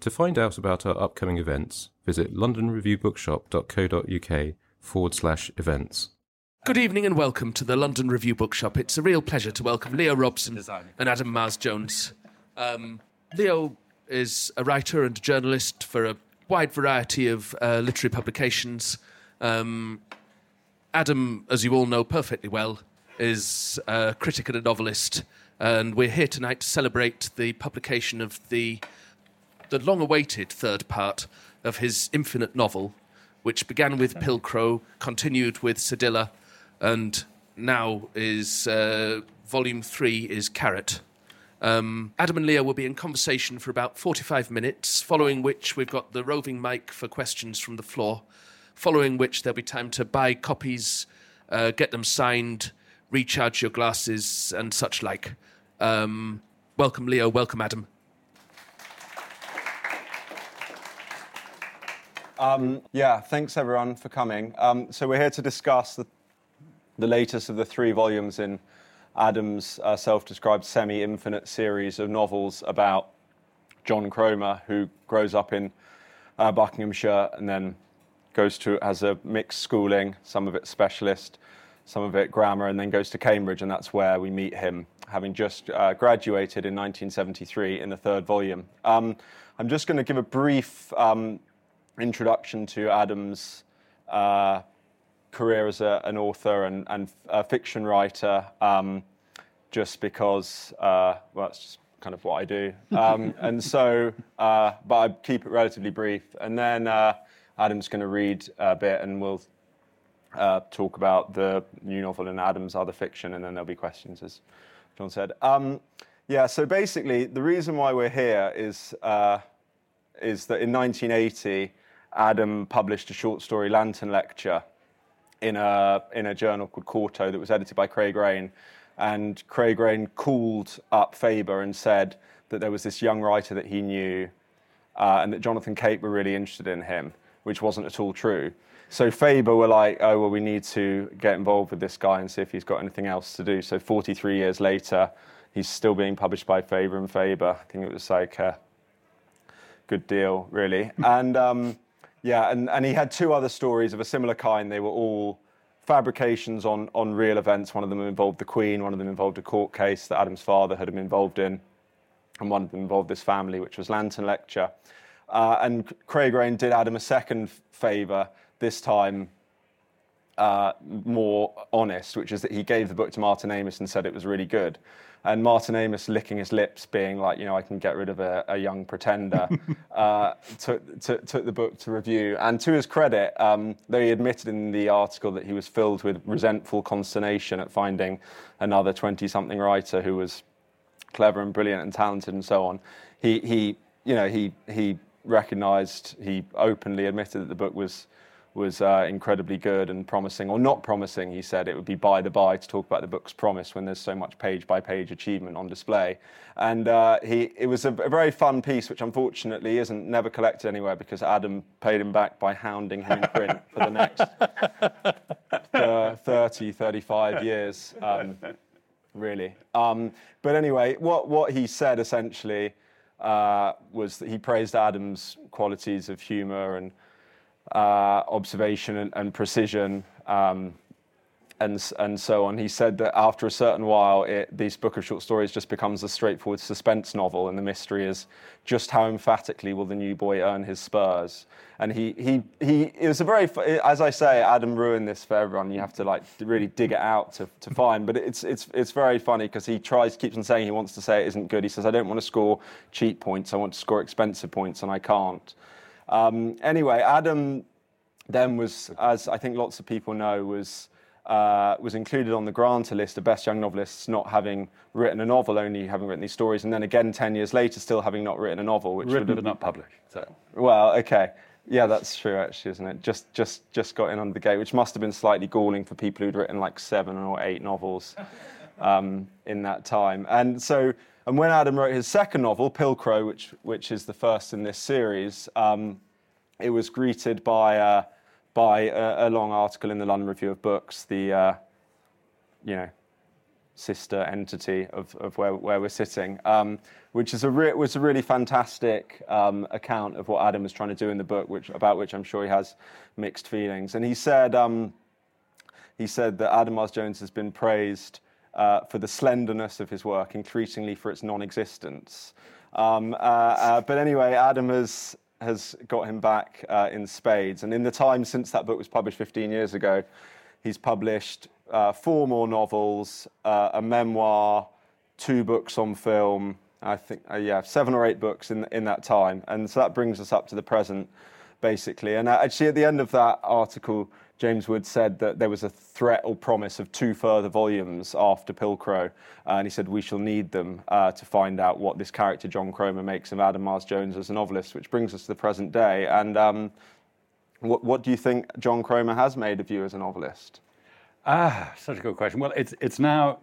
To find out about our upcoming events, visit londonreviewbookshop.co.uk forward slash events. Good evening and welcome to the London Review Bookshop. It's a real pleasure to welcome Leo Robson and Adam Mars Jones. Um, Leo is a writer and journalist for a wide variety of uh, literary publications. Um, Adam, as you all know perfectly well, is a critic and a novelist, and we're here tonight to celebrate the publication of the the long-awaited third part of his infinite novel, which began with Pilcrow, continued with Cedilla, and now is uh, volume three is Caret. Um, Adam and Leo will be in conversation for about 45 minutes, following which we've got the roving mic for questions from the floor, following which there'll be time to buy copies, uh, get them signed, recharge your glasses, and such like. Um, welcome, Leo. Welcome, Adam. Um, yeah, thanks everyone for coming. Um, so we're here to discuss the, the latest of the three volumes in Adam's uh, self-described semi-infinite series of novels about John Cromer, who grows up in uh, Buckinghamshire and then goes to has a mixed schooling, some of it specialist, some of it grammar, and then goes to Cambridge, and that's where we meet him, having just uh, graduated in 1973 in the third volume. Um, I'm just going to give a brief um, introduction to Adam's uh, career as a, an author and, and a fiction writer, um, just because, uh, well, that's just kind of what I do. Um, and so, uh, but I keep it relatively brief. And then uh, Adam's going to read a bit and we'll uh, talk about the new novel and Adam's other fiction, and then there'll be questions, as John said. Um, yeah, so basically, the reason why we're here is, uh, is that in 1980, Adam published a short story lantern lecture in a, in a journal called Quarto that was edited by Craig Raine. And Craig Raine called up Faber and said that there was this young writer that he knew uh, and that Jonathan Cape were really interested in him, which wasn't at all true. So Faber were like, oh, well, we need to get involved with this guy and see if he's got anything else to do. So 43 years later, he's still being published by Faber and Faber. I think it was like a good deal, really. and um, yeah, and, and he had two other stories of a similar kind. They were all fabrications on, on real events. One of them involved the Queen, one of them involved a court case that Adam's father had been involved in, and one of them involved this family, which was Lantern Lecture. Uh, and Craig Raine did Adam a second favour, this time uh, more honest, which is that he gave the book to Martin Amis and said it was really good and Martin Amis licking his lips, being like, you know, I can get rid of a, a young pretender, uh, took, took, took, the book to review. And to his credit, um, though he admitted in the article that he was filled with resentful consternation at finding another 20 something writer who was clever and brilliant and talented and so on, he, he you know, he, he recognized, he openly admitted that the book was was uh, incredibly good and promising, or not promising, he said. It would be by the by to talk about the book's promise when there's so much page by page achievement on display. And uh, he, it was a, a, very fun piece, which unfortunately isn't never collected anywhere because Adam paid him back by hounding him in print for the next uh, 30, 35 years. Um, really. Um, but anyway, what, what he said essentially uh, was that he praised Adam's qualities of humour and observation and, and precision. Um, and, and so on. He said that after a certain while, it, this book of short stories just becomes a straightforward suspense novel, and the mystery is just how emphatically will the new boy earn his spurs. And he, he, he it was a very, as I say, Adam ruined this for everyone. You have to like really dig it out to, to find. But it's, it's, it's very funny because he tries, keeps on saying he wants to say it isn't good. He says, I don't want to score cheap points, I want to score expensive points, and I can't. Um, anyway, Adam then was, as I think lots of people know, was uh, was included on the Granta list of best young novelists, not having written a novel, only having written these stories, and then again ten years later, still having not written a novel, which written would have, but not published. So. Well, okay, yeah, that's true, actually, isn't it? Just just just got in under the gate, which must have been slightly galling for people who'd written like seven or eight novels um, in that time, and so. And when Adam wrote his second novel, Pilcrow, which which is the first in this series, um, it was greeted by. Uh, by a, a, long article in the London Review of Books, the uh, you know sister entity of, of where, where we're sitting, um, which is a re- was a really fantastic um, account of what Adam was trying to do in the book, which about which I'm sure he has mixed feelings. And he said um, he said that Adam Mars Jones has been praised uh, for the slenderness of his work, increasingly for its non-existence. Um, uh, uh, but anyway, Adam has has got him back uh, in spades. And in the time since that book was published 15 years ago, he's published uh, four more novels, uh, a memoir, two books on film. I think, yeah, seven or eight books in in that time, and so that brings us up to the present, basically. And actually, at the end of that article, James Wood said that there was a threat or promise of two further volumes after Pilcrow, uh, and he said we shall need them uh, to find out what this character John Cromer makes of Adam Mars Jones as a novelist, which brings us to the present day. And um, what, what, do you think John Cromer has made of you as a novelist? Ah, such a good question. Well, it's it's now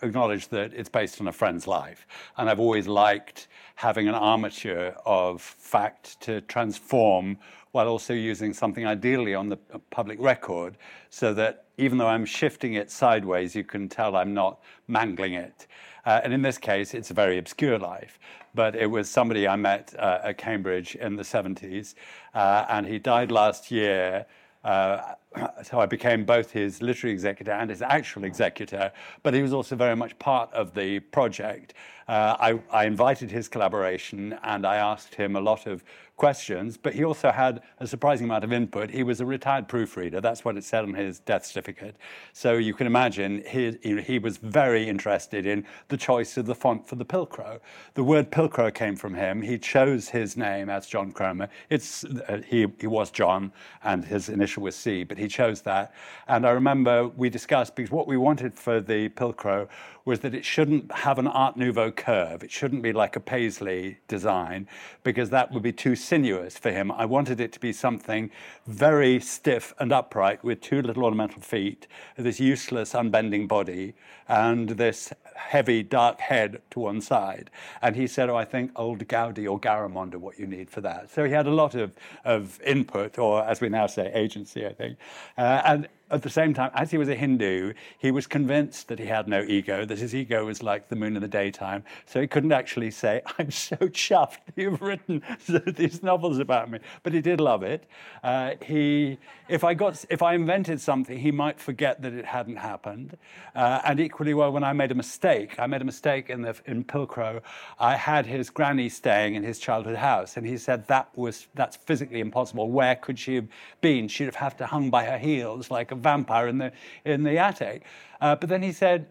acknowledged that it's based on a friend's life, and I've always liked having an armature of fact to transform while also using something ideally on the public record so that even though I'm shifting it sideways, you can tell I'm not mangling it. Uh, and in this case, it's a very obscure life. But it was somebody I met uh, at Cambridge in the 70s, uh, and he died last year. Uh, so I became both his literary executor and his actual executor, but he was also very much part of the project. Uh, I, I invited his collaboration and I asked him a lot of questions, but he also had a surprising amount of input. He was a retired proofreader. That's what it said on his death certificate. So you can imagine he, he was very interested in the choice of the font for the Pilcrow. The word Pilcrow came from him. He chose his name as John Cromer. It's, uh, he, he was John, and his initial was C, but he chose that. And I remember we discussed, because what we wanted for the Pilcrow was that it shouldn't have an Art Nouveau curve. It shouldn't be like a Paisley design, because that would be too sinuous for him. I wanted it to be something very stiff and upright with two little ornamental feet, this useless unbending body, and this heavy dark head to one side. And he said, Oh, I think old Goudy or Garamond are what you need for that. So he had a lot of, of input, or as we now say, agency, I think. Uh, and at the same time, as he was a Hindu, he was convinced that he had no ego, that his ego was like the moon in the daytime. So he couldn't actually say, I'm so chuffed you've written these novels about me. But he did love it. Uh, he, if, I got, if I invented something, he might forget that it hadn't happened. Uh, and equally well, when I made a mistake, I made a mistake in, the, in Pilcrow. I had his granny staying in his childhood house, and he said that was, that's physically impossible. Where could she have been? She'd have had to hung by her heels like a vampire in the, in the attic. Uh, but then he said,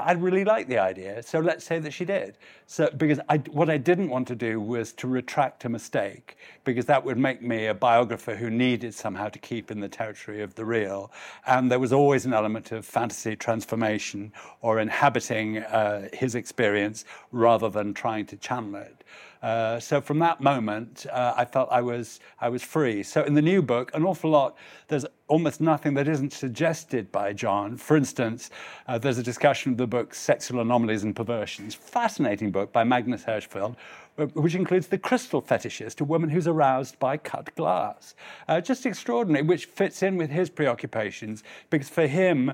I really like the idea, so let's say that she did. So, because I, what I didn't want to do was to retract a mistake, because that would make me a biographer who needed somehow to keep in the territory of the real. And there was always an element of fantasy transformation or inhabiting uh, his experience rather than trying to channel it. Uh, so from that moment, uh, I felt I was I was free. So in the new book, an awful lot. There's almost nothing that isn't suggested by John. For instance, uh, there's a discussion of the book Sexual Anomalies and Perversions, fascinating book by Magnus Hirschfeld, uh, which includes the crystal fetishist, a woman who's aroused by cut glass. Uh, just extraordinary, which fits in with his preoccupations because for him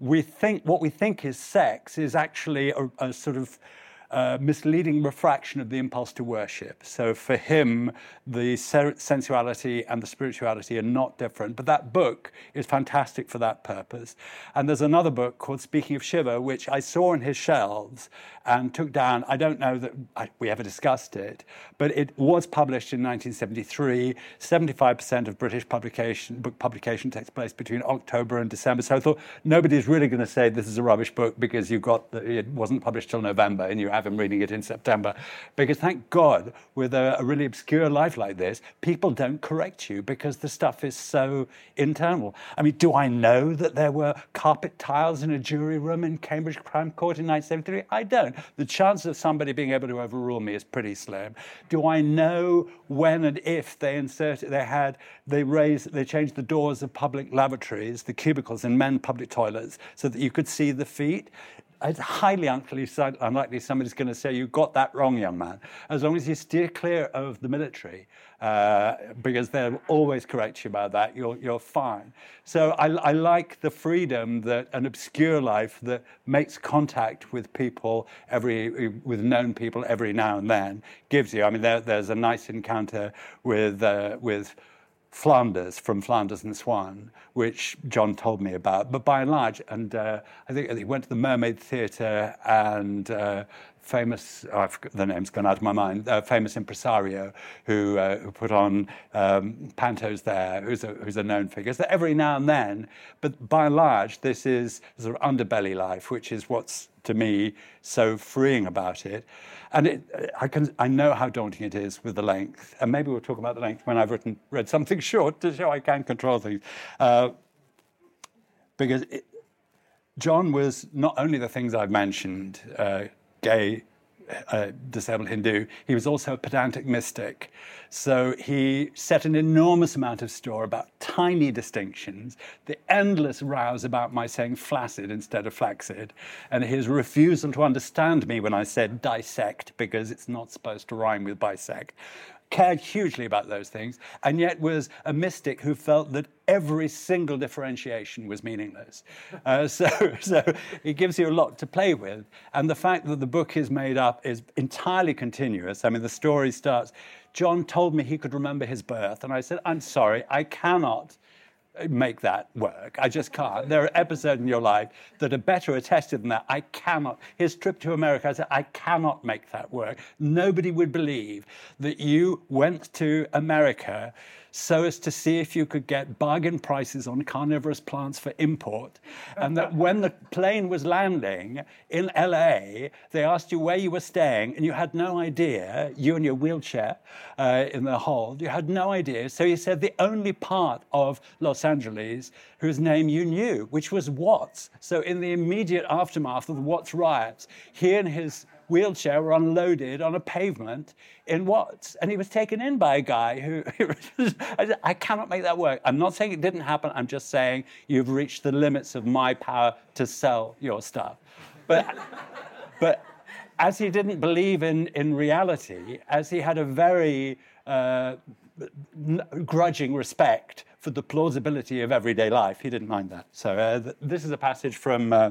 we think what we think is sex is actually a, a sort of uh, misleading refraction of the impulse to worship. So for him, the sensuality and the spirituality are not different. But that book is fantastic for that purpose. And there's another book called Speaking of Shiva, which I saw in his shelves and took down. I don't know that I, we ever discussed it, but it was published in 1973. 75% of British publication, book publication takes place between October and December. So I thought nobody's really going to say this is a rubbish book because you got the, it wasn't published till November and you have him reading it in September. Because thank God, with a, a really obscure life like this, people don't correct you because the stuff is so internal. I mean, do I know that there were carpet tiles in a jury room in Cambridge Crown Court in 1973? I don't the chance of somebody being able to overrule me is pretty slim. Do I know when and if they inserted, they had, they raised, they changed the doors of public lavatories, the cubicles in men public toilets, so that you could see the feet? It's highly unlikely somebody's going to say you got that wrong, young man. As long as you steer clear of the military, uh, because they'll always correct you about that, you're, you're fine. So I, I, like the freedom that an obscure life that makes contact with people every, with known people every now and then gives you. I mean, there, there's a nice encounter with uh, with Flanders from Flanders and Swan, which John told me about. But by and large, and uh, I think he went to the Mermaid Theatre and uh, famous, oh, the name's gone out of my mind, uh, famous impresario who, uh, who put on um, pantos there, who's a, who's a known figure. So every now and then, but by and large, this is sort of underbelly life, which is what's to me so freeing about it. And it, I, can, I know how daunting it is with the length. And maybe we'll talk about the length when I've written, read something short to show I can control things. Uh, because it, John was not only the things I've mentioned, uh, gay, uh, disabled Hindu, he was also a pedantic mystic. So he set an enormous amount of store about tiny distinctions, the endless rows about my saying flaccid instead of flaccid, and his refusal to understand me when I said dissect because it's not supposed to rhyme with bisect cared hugely about those things, and yet was a mystic who felt that every single differentiation was meaningless. Uh, so, so it gives you a lot to play with. And the fact that the book is made up is entirely continuous. I mean, the story starts. John told me he could remember his birth, and I said, I'm sorry, I cannot make that work. I just can't. There are episodes in your life that are better attested than that. I cannot. His trip to America, I said, I cannot make that work. Nobody would believe that you went to America so as to see if you could get bargain prices on carnivorous plants for import. And that when the plane was landing in LA, they asked you where you were staying, and you had no idea, you and your wheelchair uh, in the hold, you had no idea. So he said the only part of Los Angeles whose name you knew, which was Watts. So in the immediate aftermath of the Watts riots, he and his wheelchair were unloaded on a pavement in Watts. And he was taken in by a guy who, I cannot make that work. I'm not saying it didn't happen. I'm just saying you've reached the limits of my power to sell your stuff. But, but as he didn't believe in, in reality, as he had a very uh, grudging respect for the plausibility of everyday life, he didn't mind that. So uh, th- this is a passage from. Uh,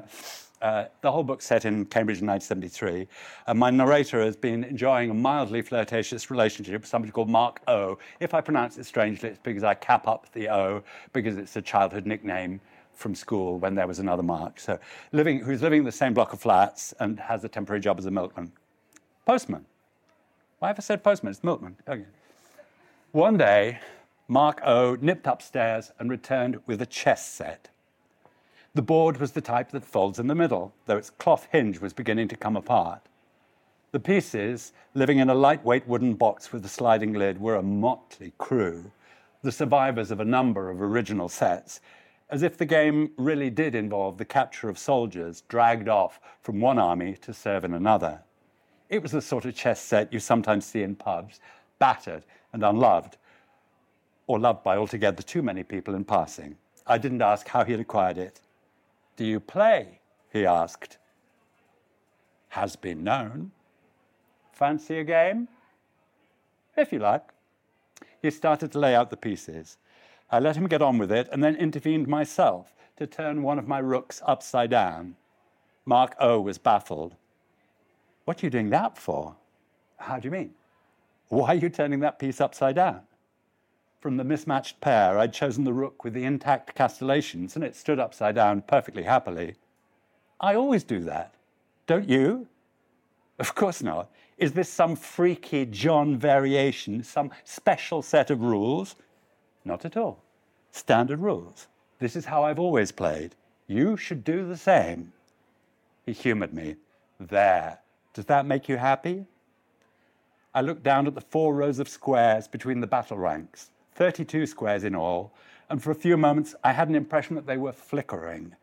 uh, the whole book's set in Cambridge in 1973. And my narrator has been enjoying a mildly flirtatious relationship with somebody called Mark O. If I pronounce it strangely, it's because I cap up the O because it's a childhood nickname from school when there was another Mark. So, living, who's living in the same block of flats and has a temporary job as a milkman. Postman. Why have I said postman? It's milkman. Okay. One day, Mark O nipped upstairs and returned with a chess set. The board was the type that folds in the middle, though its cloth hinge was beginning to come apart. The pieces, living in a lightweight wooden box with a sliding lid, were a motley crew, the survivors of a number of original sets, as if the game really did involve the capture of soldiers dragged off from one army to serve in another. It was the sort of chess set you sometimes see in pubs, battered and unloved, or loved by altogether too many people in passing. I didn't ask how he had acquired it. Do you play? he asked. Has been known. Fancy a game? If you like. He started to lay out the pieces. I let him get on with it and then intervened myself, to turn one of my rooks upside down. Mark O was baffled. What are you doing that for? How do you mean? Why are you turning that piece upside down? From the mismatched pair, I'd chosen the rook with the intact castellations, and it stood upside down perfectly happily. I always do that. Don't you? Of course not. Is this some freaky John variation, some special set of rules? Not at all. Standard rules. This is how I've always played. You should do the same. He humored me. There. Does that make you happy? I looked down at the four rows of squares between the battle ranks, 32 squares in all, and for a few moments I had an impression that they were flickering.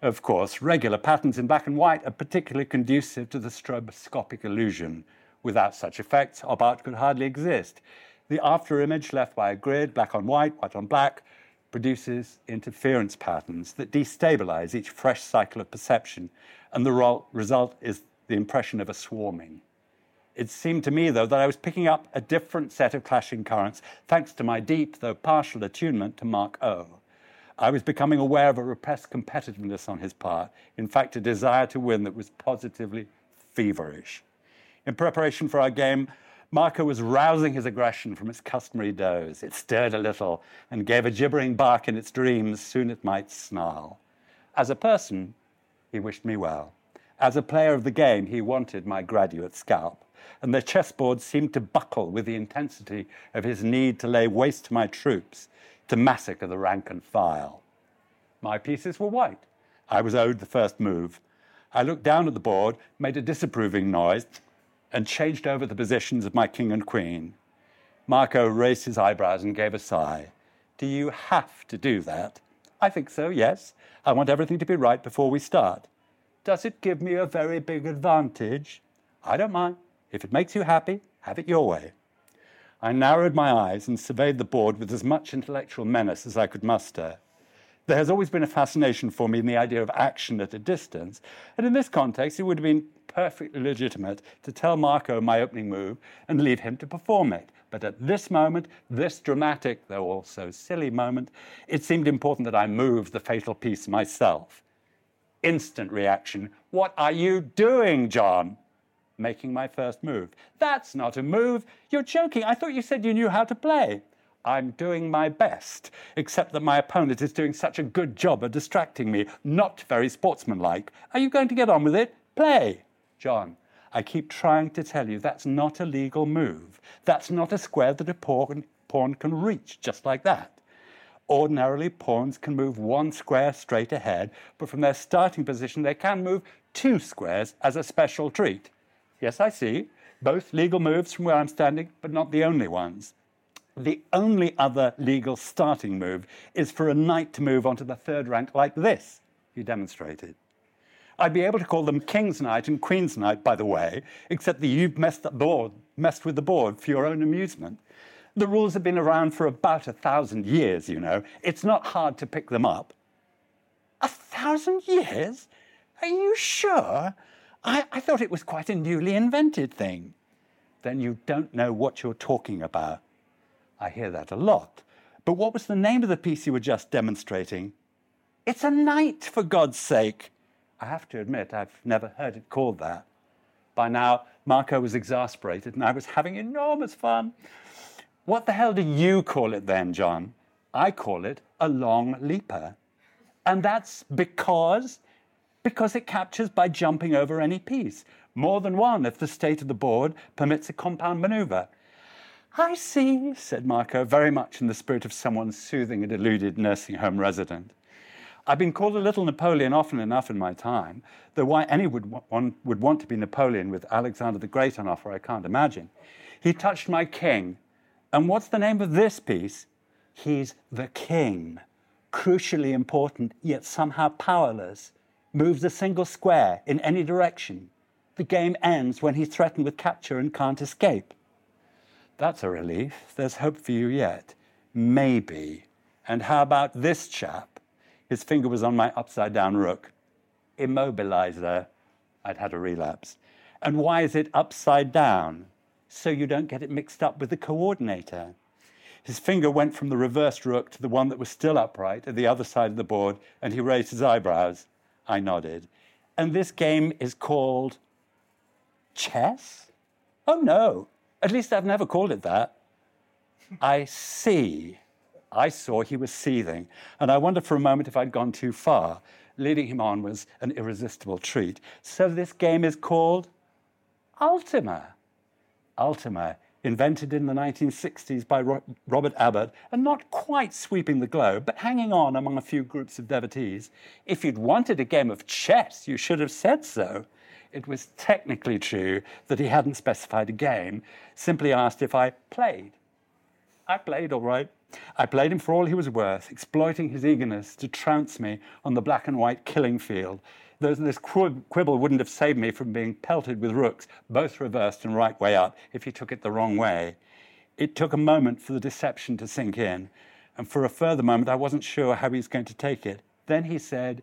Of course, regular patterns in black and white are particularly conducive to the stroboscopic illusion. Without such effects, our art could hardly exist. The after image left by a grid, black on white, white on black, produces interference patterns that destabilize each fresh cycle of perception, and the result is the impression of a swarming. It seemed to me, though, that I was picking up a different set of clashing currents thanks to my deep, though partial attunement to Mark O. I was becoming aware of a repressed competitiveness on his part, in fact, a desire to win that was positively feverish. In preparation for our game, Mark O was rousing his aggression from its customary doze. It stirred a little and gave a gibbering bark in its dreams, soon it might snarl. As a person, he wished me well. As a player of the game, he wanted my graduate scalp, and the chessboard seemed to buckle with the intensity of his need to lay waste to my troops to massacre the rank and file. My pieces were white. I was owed the first move. I looked down at the board, made a disapproving noise, and changed over the positions of my king and queen. Mark O raised his eyebrows and gave a sigh. Do you have to do that? I think so, yes. I want everything to be right before we start. Does it give me a very big advantage? I don't mind. If it makes you happy, have it your way. I narrowed my eyes and surveyed the board with as much intellectual menace as I could muster. There has always been a fascination for me in the idea of action at a distance, and in this context, it would have been perfectly legitimate to tell Mark O my opening move and leave him to perform it. But at this moment, this dramatic, though also silly moment, it seemed important that I move the fatal piece myself. Instant reaction What are you doing, John? Making my first move. That's not a move. You're joking. I thought you said you knew how to play. I'm doing my best, except that my opponent is doing such a good job of distracting me. Not very sportsmanlike. Are you going to get on with it? Play. John, I keep trying to tell you that's not a legal move. That's not a square that a pawn, pawn can reach just like that. Ordinarily, pawns can move one square straight ahead, but from their starting position, they can move two squares as a special treat. Yes, I see. Both legal moves from where I'm standing, but not the only ones. The only other legal starting move is for a knight to move onto the third rank like this, he demonstrated. I'd be able to call them King's Knight and Queen's Knight, by the way, except that you've messed, up board, messed with the board for your own amusement. The rules have been around for about a thousand years, you know. It's not hard to pick them up. A thousand years? Are you sure? I, I thought it was quite a newly invented thing. Then you don't know what you're talking about. I hear that a lot. But what was the name of the piece you were just demonstrating? It's a knight, for God's sake. I have to admit, I've never heard it called that. By now, Mark O was exasperated and I was having enormous fun. What the hell do you call it then, John? I call it a long leaper. And that's because because it captures by jumping over any piece, more than one if the state of the board permits a compound maneuver. I see, said Mark O, very much in the spirit of someone soothing a deluded nursing home resident. I've been called a little Napoleon often enough in my time, though why any would, one would want to be Napoleon with Alexander the Great on offer, I can't imagine. He touched my king. And what's the name of this piece? He's the king, crucially important, yet somehow powerless moves a single square in any direction. The game ends when he's threatened with capture and can't escape. That's a relief. There's hope for you yet. Maybe. And how about this chap? His finger was on my upside down rook. Immobilizer. I'd had a relapse. And why is it upside down? So you don't get it mixed up with the coordinator. His finger went from the reversed rook to the one that was still upright at the other side of the board, and he raised his eyebrows. I nodded. And this game is called chess? Oh, no. At least I've never called it that. I see. I saw he was seething, and I wondered for a moment if I'd gone too far. Leading him on was an irresistible treat. So this game is called Ultima. Ultima, invented in the 1960s by Robert Abbott, and not quite sweeping the globe, but hanging on among a few groups of devotees. If you'd wanted a game of chess, you should have said so. It was technically true that he hadn't specified a game, simply asked if I played. I played all right. I played him for all he was worth, exploiting his eagerness to trounce me on the black and white killing field. This quibble wouldn't have saved me from being pelted with rooks, both reversed and right way up, if he took it the wrong way. It took a moment for the deception to sink in, and for a further moment I wasn't sure how he was going to take it. Then he said,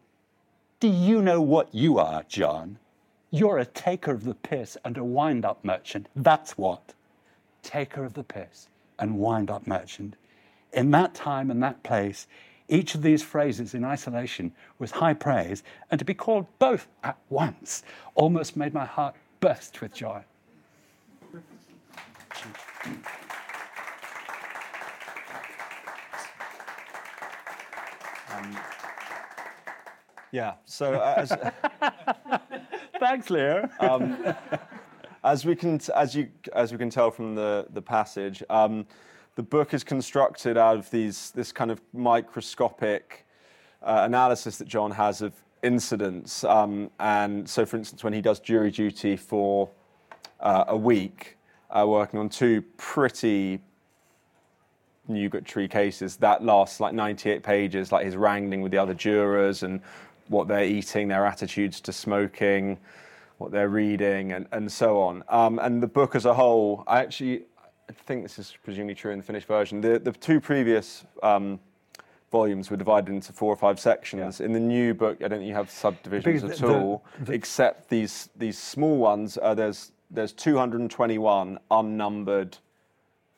Do you know what you are, John? You're a taker of the piss and a wind up merchant. That's what. Taker of the piss and wind up merchant. In that time and that place, each of these phrases in isolation was high praise, and to be called both at once almost made my heart burst with joy. Um, yeah, so uh, as, thanks, Leo. Um, as we can, as you, as we can tell from the the passage, um, the book is constructed out of these this kind of microscopic uh, analysis that John has of incidents. Um, and so, for instance, when he does jury duty for uh, a week, uh, working on two pretty nugatory cases that lasts like 98 pages, like his wrangling with the other jurors and what they're eating, their attitudes to smoking, what they're reading, and, and so on. Um, and the book as a whole, I actually I think this is presumably true in the finished version. The, the two previous um, volumes were divided into four or five sections. Yeah. In the new book, I don't think you have subdivisions because at the, all, the, except these these small ones. Uh, there's there's 221 unnumbered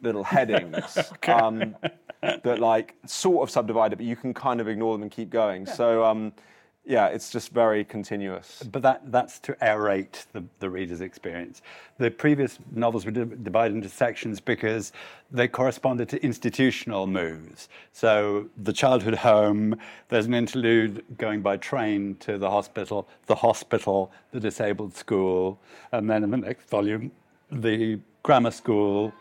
little headings okay. um, that like sort of subdivide it, but you can kind of ignore them and keep going. Yeah. So. Um, yeah, it's just very continuous. But that, that's to aerate the, the reader's experience. The previous novels were divided into sections because they corresponded to institutional moves. So the childhood home, there's an interlude going by train to the hospital, the hospital, the disabled school, and then in the next volume, the grammar school,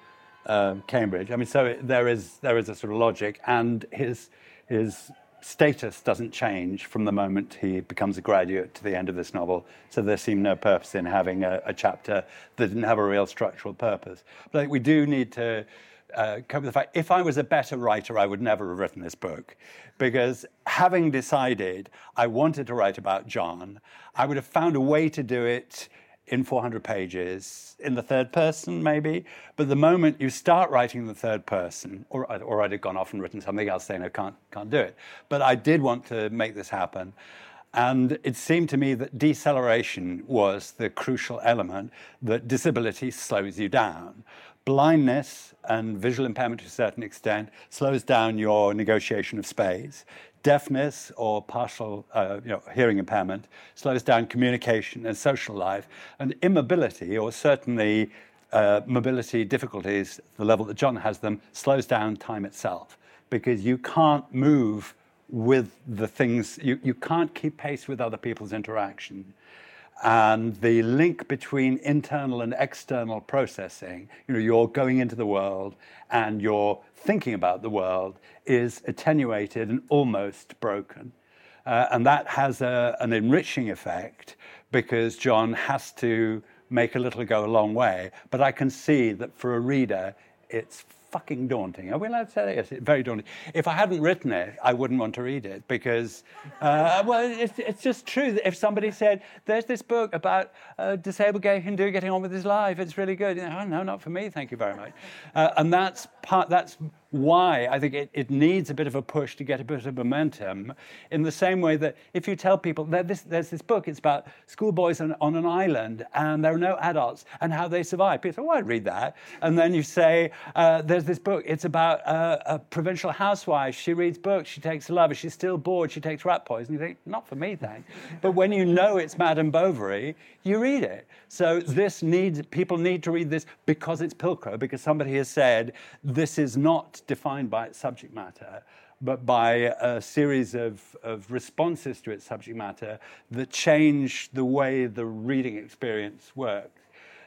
uh, Cambridge. I mean, so it, there is there is a sort of logic, and his his status doesn't change from the moment he becomes a graduate to the end of this novel. So there seemed no purpose in having a, a chapter that didn't have a real structural purpose. But we do need to uh, cope with the fact if I was a better writer, I would never have written this book. Because having decided I wanted to write about John, I would have found a way to do it in 400 pages in the third person, maybe. But the moment you start writing in the third person, or, or I'd have gone off and written something else saying, I can't, can't do it. But I did want to make this happen. And it seemed to me that deceleration was the crucial element, that disability slows you down. Blindness and visual impairment to a certain extent slows down your negotiation of space deafness or partial uh, you know, hearing impairment slows down communication and social life, and immobility, or certainly uh, mobility difficulties, the level that John has them, slows down time itself because you can't move with the things, you, you can't keep pace with other people's interaction and the link between internal and external processing, you know, you're going into the world and you're thinking about the world, is attenuated and almost broken. Uh, and that has a, an enriching effect because John has to make a little go a long way. But I can see that for a reader, it's fucking daunting. Are we allowed to say that? Yes, it's very daunting. If I hadn't written it, I wouldn't want to read it because, uh, well, it's, it's just true that if somebody said, there's this book about a disabled gay Hindu getting on with his life, it's really good. You know, oh, no, not for me, thank you very much. Uh, and that's part, that's why I think it, it needs a bit of a push to get a bit of momentum. In the same way that if you tell people that this, there's this book, it's about schoolboys on, on, an island and there are no adults and how they survive. People say, well, I'd read that. And then you say, uh, there's this book. It's about a, a, provincial housewife. She reads books. She takes a lover. She's still bored. She takes rat poison. You think, not for me, thanks. but when you know it's Madame Bovary, you read it. So this needs people need to read this because it's Pilcrow. Because somebody has said this is not defined by its subject matter, but by a series of, of responses to its subject matter that change the way the reading experience works.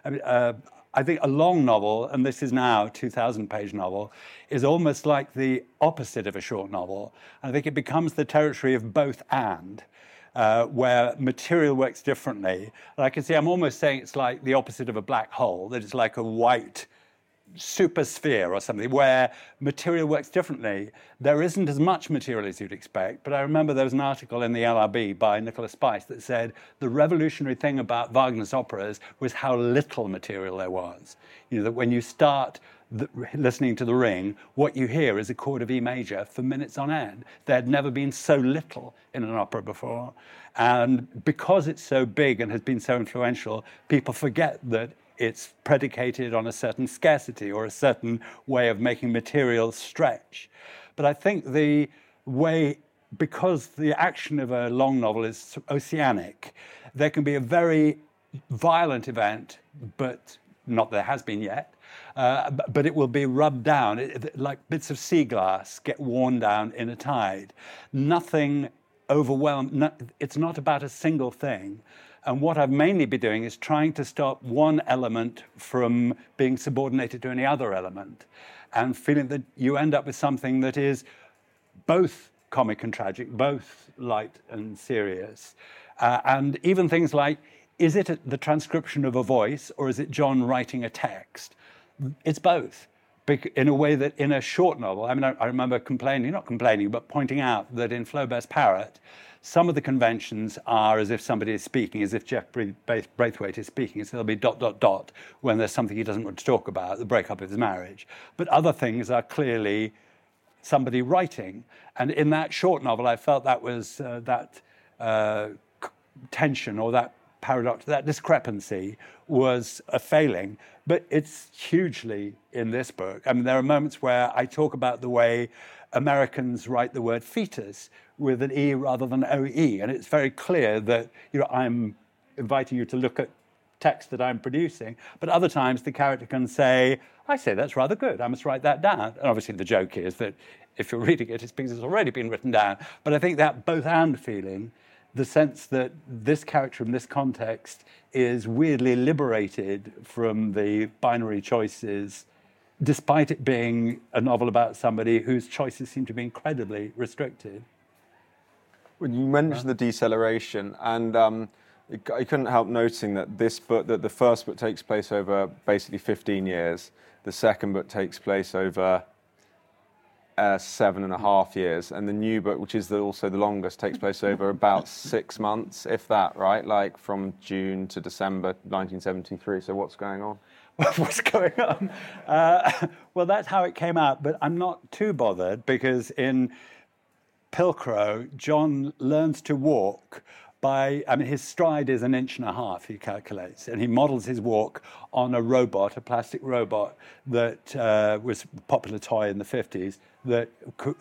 I mean, uh, I think a long novel, and this is now a 2,000 page novel, is almost like the opposite of a short novel. I think it becomes the territory of both and, uh, where material works differently. And I can see I'm almost saying it's like the opposite of a black hole, that it's like a white supersphere or something where material works differently. There isn't as much material as you'd expect, but I remember there was an article in the LRB by Nicholas Spice that said the revolutionary thing about Wagner's operas was how little material there was. You know, that when you start the, listening to The Ring, what you hear is a chord of E major for minutes on end. There had never been so little in an opera before. And because it's so big and has been so influential, people forget that it's predicated on a certain scarcity or a certain way of making materials stretch. But I think the way, because the action of a long novel is oceanic, there can be a very violent event, but not there has been yet. Uh, but it will be rubbed down, it, like bits of sea glass get worn down in a tide. Nothing overwhelmed. No, it's not about a single thing, and what I've mainly been doing is trying to stop one element from being subordinated to any other element and feeling that you end up with something that is both comic and tragic, both light and serious. Uh, and even things like is it the transcription of a voice or is it John writing a text? It's both. In a way that in a short novel, I mean, I, remember complaining, not complaining, but pointing out that in Flaubert's Parrot, some of the conventions are as if somebody is speaking, as if Jeff Braithwaite is speaking. So there'll be dot, dot, dot when there's something he doesn't want to talk about, the breakup of his marriage. But other things are clearly somebody writing. And in that short novel, I felt that was uh, that uh, tension or that paradox, that discrepancy was a failing. But it's hugely in this book. I mean, there are moments where I talk about the way Americans write the word fetus with an E rather than OE. And it's very clear that you know, I'm inviting you to look at text that I'm producing. But other times the character can say, I say that's rather good. I must write that down. And obviously the joke is that if you're reading it, it's because it's already been written down. But I think that both and feeling, the sense that this character in this context is weirdly liberated from the binary choices despite it being a novel about somebody whose choices seem to be incredibly restricted. Well, you mentioned the deceleration, and um, I couldn't help noticing that this book, that the first book takes place over basically 15 years, the second book takes place over uh, seven and a half years, and the new book, which is the, also the longest, takes place over about six months, if that, right? Like from June to December 1973. So what's going on? what's going on. Uh, well, that's how it came out, but I'm not too bothered because in Pilcrow, John learns to walk by, I mean, his stride is an inch and a half, he calculates, and he models his walk on a robot, a plastic robot that uh, was a popular toy in the 50s that,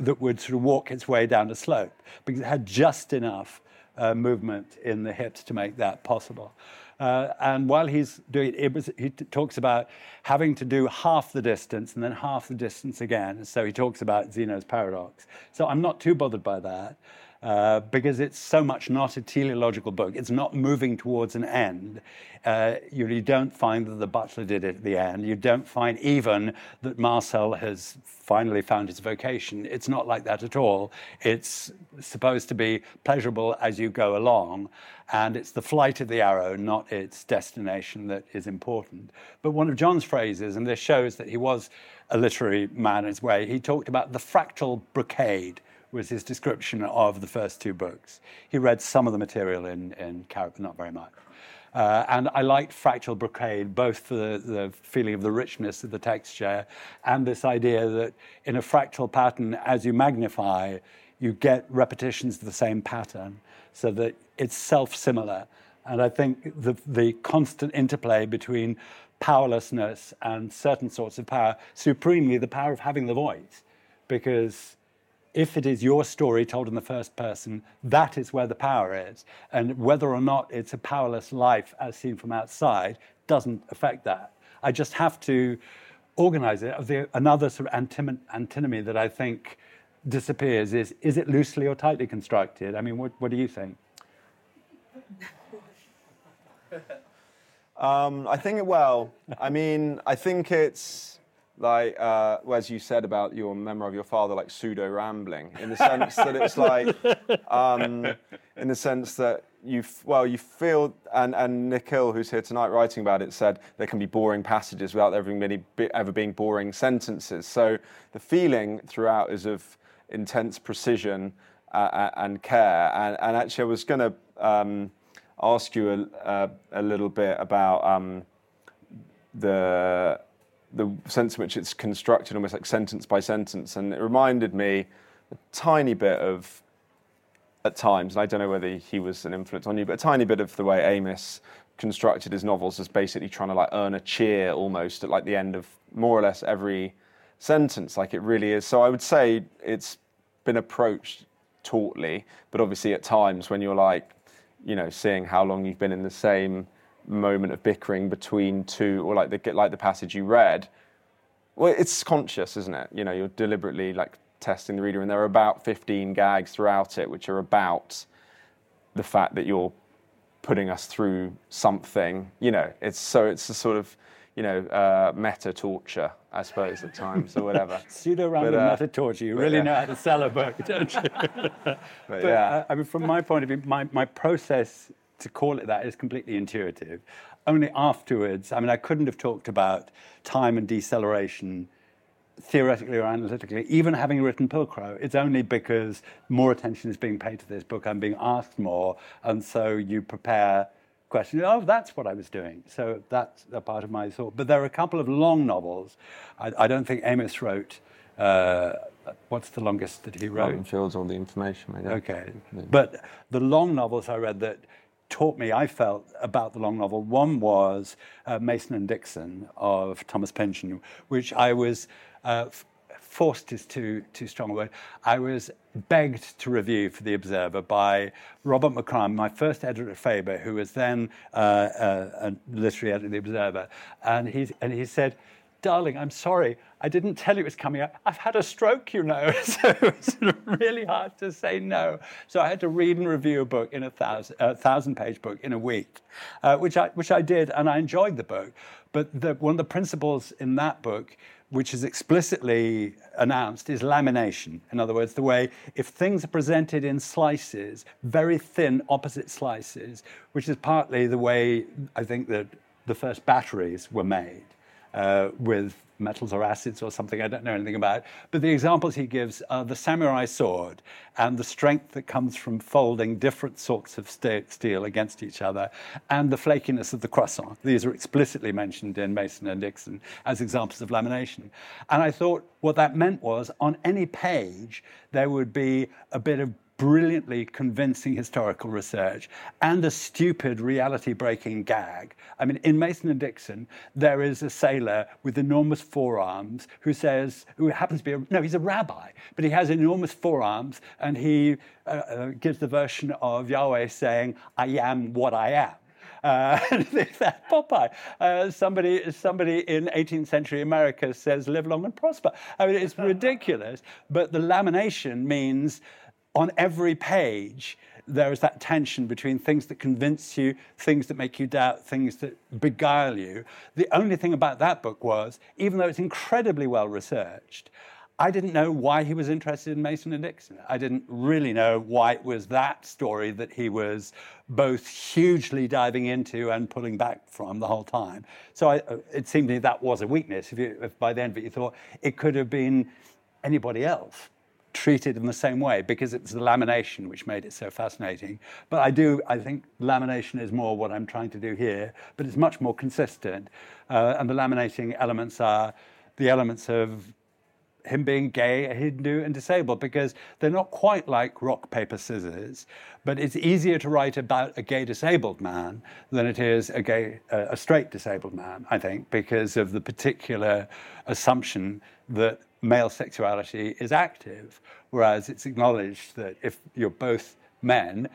that would sort of walk its way down a slope because it had just enough uh, movement in the hips to make that possible. Uh, and while he's doing it, was, he t- talks about having to do half the distance and then half the distance again. So he talks about Zeno's paradox. So I'm not too bothered by that. Uh, because it's so much not a teleological book. It's not moving towards an end. Uh, you, you, don't find that the butler did it at the end. You don't find even that Marcel has finally found his vocation. It's not like that at all. It's supposed to be pleasurable as you go along, and it's the flight of the arrow, not its destination, that is important. But one of John's phrases, and this shows that he was a literary man in his way, he talked about the fractal brocade was his description of the first two books. He read some of the material in, in but not very much. Uh, and I liked Fractal Brocade, both for the, the, feeling of the richness of the texture and this idea that in a fractal pattern, as you magnify, you get repetitions of the same pattern so that it's self similar. And I think the, the constant interplay between powerlessness and certain sorts of power, supremely the power of having the voice. Because if it is your story told in the first person, that is where the power is. And whether or not it's a powerless life as seen from outside doesn't affect that. I just have to organize it. Another sort of antinomy that I think disappears is is it loosely or tightly constructed? I mean, what, what do you think? um, I think, it well, I mean, I think it's like, uh, as you said about your memoir of your father, like pseudo rambling, in the sense that it's like, um, in the sense that you, well, you feel, and, and Nick Hill, who's here tonight writing about it, said there can be boring passages without ever, really, ever being boring sentences. So the feeling throughout is of intense precision uh, and care. And, and, actually, I was going to um, ask you a, a, little bit about um, the the sense in which it's constructed almost like sentence by sentence. And it reminded me a tiny bit of, at times, and I don't know whether he was an influence on you, but a tiny bit of the way Amis constructed his novels as basically trying to like earn a cheer almost at like the end of more or less every sentence, like it really is. So I would say it's been approached tautly, but obviously at times when you're like, you know, seeing how long you've been in the same moment of bickering between two, or like the like the passage you read. Well, it's conscious, isn't it? You know, you're deliberately like testing the reader, and there are about 15 gags throughout it, which are about the fact that you're putting us through something. You know, it's so it's a sort of you know uh, meta torture, I suppose, at times or whatever. Pseudo random uh, meta torture. You really yeah. know how to sell a book, don't you? but, but yeah, uh, I mean, from my point of view, my my process to call it that is completely intuitive. Only afterwards, I mean, I couldn't have talked about time and deceleration theoretically or analytically, even having written Pilcrow. It's only because more attention is being paid to this book, I'm being asked more, and so you prepare questions. Oh, that's what I was doing. So that's a part of my thought. But there are a couple of long novels. I, I don't think Amis wrote. Uh, what's the longest that he wrote? Martin Fields, all the information. Okay, but the long novels I read that taught me, I felt, about the long novel. One was uh, Mason and Dixon of Thomas Pynchon, which I was uh, forced is too too strong a word. I was begged to review for the Observer by Robert McCrum, my first editor at Faber, who was then uh, uh a literary editor of the Observer, and he and he said darling, I'm sorry, I didn't tell you it was coming up. I've had a stroke, you know. so it's really hard to say no. So I had to read and review a book in a thousand, a thousand page book in a week, uh, which, I, which I did, and I enjoyed the book. But the, one of the principles in that book, which is explicitly announced, is lamination. In other words, the way if things are presented in slices, very thin opposite slices, which is partly the way I think that the first batteries were made uh, with metals or acids or something I don't know anything about. But the examples he gives are the samurai sword and the strength that comes from folding different sorts of steel against each other, and the flakiness of the croissant. These are explicitly mentioned in Mason and Dixon as examples of lamination. And I thought what that meant was on any page there would be a bit of brilliantly convincing historical research and a stupid reality breaking gag. I mean, in Mason and Dixon, there is a sailor with enormous forearms who says, who happens to be, a, no, he's a rabbi, but he has enormous forearms and he uh, uh, gives the version of Yahweh saying, I am what I am. Uh, Popeye. Uh, somebody, somebody in 18th century America says, live long and prosper. I mean, it's ridiculous. But the lamination means on every page, there is that tension between things that convince you, things that make you doubt, things that beguile you. The only thing about that book was, even though it's incredibly well researched, I didn't know why he was interested in Mason and Dixon. I didn't really know why it was that story that he was both hugely diving into and pulling back from the whole time. So I, uh, it seemed to me that was a weakness. If, you, if by the end of it you thought it could have been anybody else treated in the same way because it's the lamination which made it so fascinating. But I do, I think lamination is more what I'm trying to do here, but it's much more consistent. Uh, and the laminating elements are the elements of him being gay, a Hindu, and disabled because they're not quite like rock, paper, scissors. But it's easier to write about a gay disabled man than it is a gay, uh, a straight disabled man. I think because of the particular assumption that male sexuality is active, whereas it's acknowledged that if you're both men,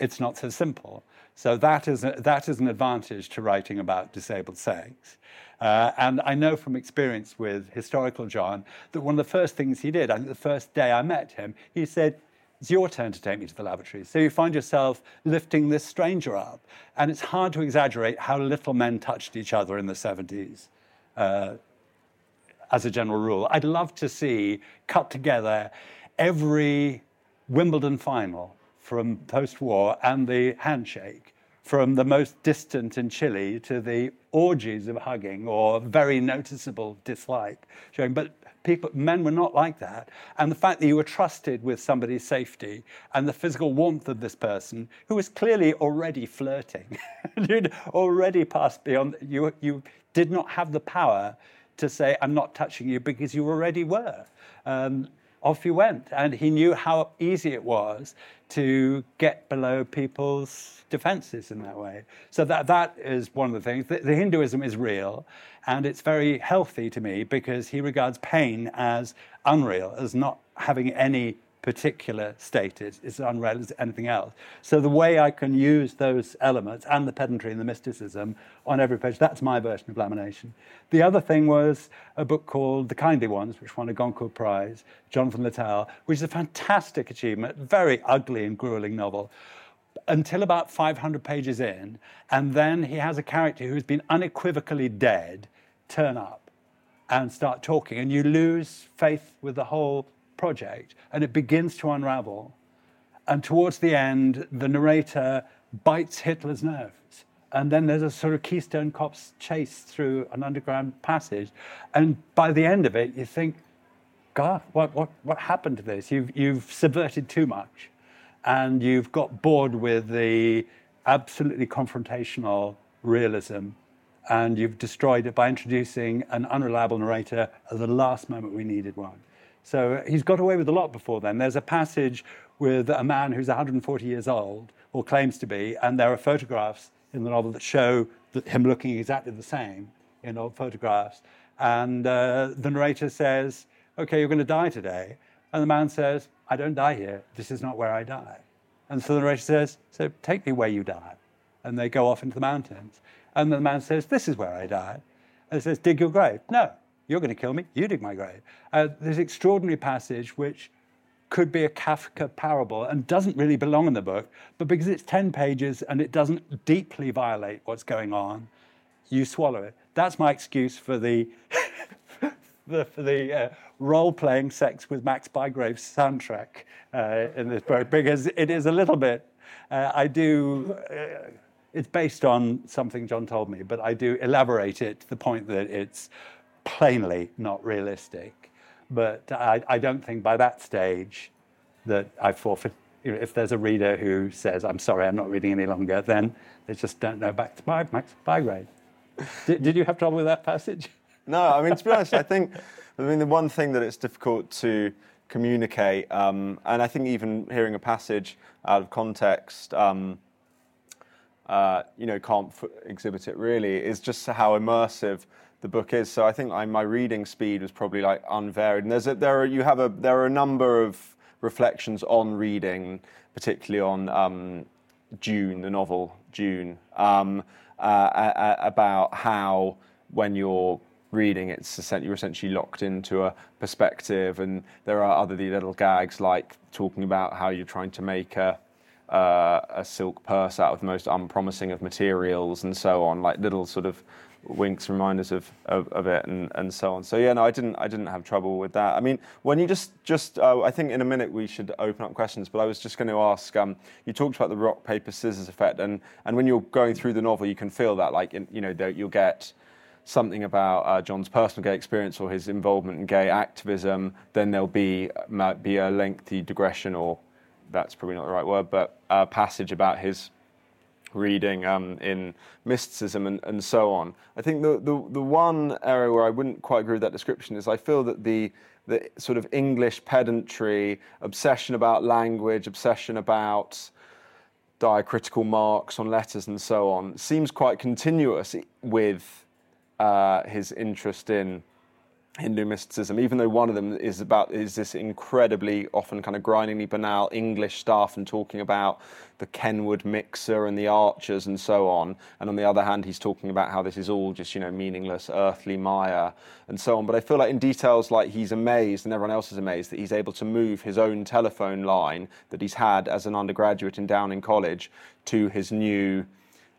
it's not so simple. So that is, a, that is an advantage to writing about disabled sex. Uh, and I know from experience with historical John that one of the first things he did, I think the first day I met him, he said, it's your turn to take me to the lavatory. So you find yourself lifting this stranger up. And it's hard to exaggerate how little men touched each other in the 70s. Uh, as a general rule, I'd love to see cut together every Wimbledon final from post war and the handshake from the most distant in Chile to the orgies of hugging or very noticeable dislike showing. But people, men were not like that. And the fact that you were trusted with somebody's safety and the physical warmth of this person who was clearly already flirting, you'd already passed beyond, you, you did not have the power to say, I'm not touching you because you already were. Um, off you went. And he knew how easy it was to get below people's defenses in that way. So that, that is one of the things. The, the Hinduism is real, and it's very healthy to me because he regards pain as unreal, as not having any particular state is, is unreal as anything else. So the way I can use those elements and the pedantry and the mysticism on every page, that's my version of lamination. The other thing was a book called The Kindly Ones, which won a Goncourt Prize, Jonathan Littell, which is a fantastic achievement, very ugly and grueling novel until about 500 pages in, and then he has a character who's been unequivocally dead turn up and start talking, and you lose faith with the whole project and it begins to unravel. And towards the end, the narrator bites Hitler's nerves. And then there's a sort of Keystone Cops chase through an underground passage. And by the end of it, you think, God, what, what, what happened to this? You've, you've subverted too much. And you've got bored with the absolutely confrontational realism. And you've destroyed it by introducing an unreliable narrator at the last moment we needed one. So he's got away with a lot before then. There's a passage with a man who's 140 years old, or claims to be, and there are photographs in the novel that show that him looking exactly the same in old photographs. And uh, the narrator says, Okay, you're going to die today. And the man says, I don't die here. This is not where I die. And so the narrator says, So take me where you die. And they go off into the mountains. And the man says, This is where I die. And he says, Dig your grave. No, you're going to kill me. You dig my grave. Uh, this extraordinary passage, which could be a Kafka parable and doesn't really belong in the book, but because it's 10 pages and it doesn't deeply violate what's going on, you swallow it. That's my excuse for the, the, for the uh, role playing sex with Max Bygraves' soundtrack uh, in this book, because it is a little bit. Uh, I do. Uh, it's based on something John told me, but I do elaborate it to the point that it's plainly not realistic. But I, I don't think by that stage that I forfeit. If there's a reader who says, I'm sorry, I'm not reading any longer, then they just don't know back to by, Max Bygraves. did, did you have trouble with that passage? No, I mean, to be honest, I think, I mean, the one thing that it's difficult to communicate, um, and I think even hearing a passage out of context, um, uh, you know, can't f- exhibit it really, is just how immersive the book is. So I think I, my reading speed was probably like unvaried. And there's a, there are you have a there are a number of reflections on reading, particularly on um, Dune, the novel Dune, um, uh, about how when you're reading, it's you're essentially locked into a perspective, and there are other little gags like talking about how you're trying to make a uh, a silk purse out of the most unpromising of materials and so on, like little sort of winks, reminders of, of, of, it, and, and so on. So yeah, no, I didn't I didn't have trouble with that. I mean, when you just just uh, I think in a minute we should open up questions, but I was just going to ask. Um, you talked about the rock paper scissors effect, and and when you're going through the novel, you can feel that like in, you know you'll get something about uh, John's personal gay experience or his involvement in gay activism, then there'll be might be a lengthy digression, or that's probably not the right word, but a passage about his reading um, in mysticism and, and so on. I think the, the, the one area where I wouldn't quite agree with that description is I feel that the the sort of English pedantry, obsession about language, obsession about diacritical marks on letters and so on, seems quite continuous with uh, his interest in Hindu mysticism, even though one of them is about is this incredibly often kind of grindingly banal English stuff and talking about the Kenwood mixer and the archers and so on. And on the other hand, he's talking about how this is all just you know meaningless earthly Maya and so on. But I feel like in details like he's amazed and everyone else is amazed that he's able to move his own telephone line that he's had as an undergraduate in Downing College to his new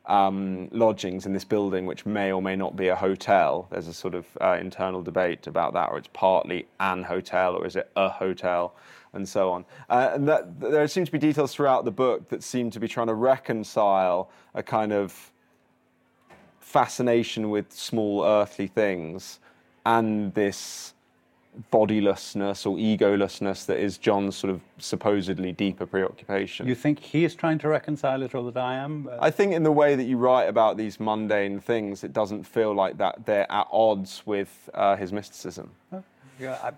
um, lodgings in this building, which may or may not be a hotel. There's a sort of uh, internal debate about that, or it's partly an hotel, or is it a hotel, and so on. Uh, and that, there seem to be details throughout the book that seem to be trying to reconcile a kind of fascination with small earthly things and this bodilessness or egolessness that is John's sort of supposedly deeper preoccupation. You think he is trying to reconcile it or that I am? I think in the way that you write about these mundane things, it doesn't feel like that they're at odds with uh, his mysticism. Yeah, I,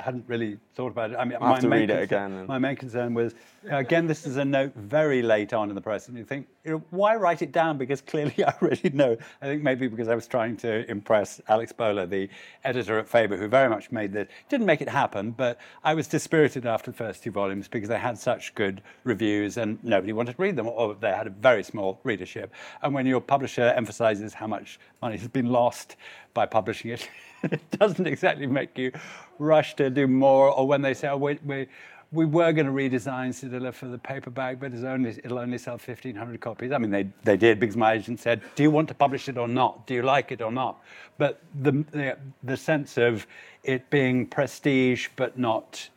hadn't really thought about it. I mean, I have to read concern, it again. My main concern was, again, this is a note very late on in the process, and you think, you know, why write it down? Because clearly I already know. I think maybe because I was trying to impress Alex Bowler, the editor at Faber, who very much made this. Didn't make it happen, but I was dispirited after the first two volumes because they had such good reviews and nobody wanted to read them, or they had a very small readership. And when your publisher emphasizes how much money has been lost by publishing it, it doesn't exactly make you rush to do more. Or when they say, oh, we, we, we were going to redesign Cedilla for the paperback, but only, it'll only sell 1,500 copies. I mean, they, they did because my agent said, do you want to publish it or not? Do you like it or not? But the, the, the sense of it being prestige but not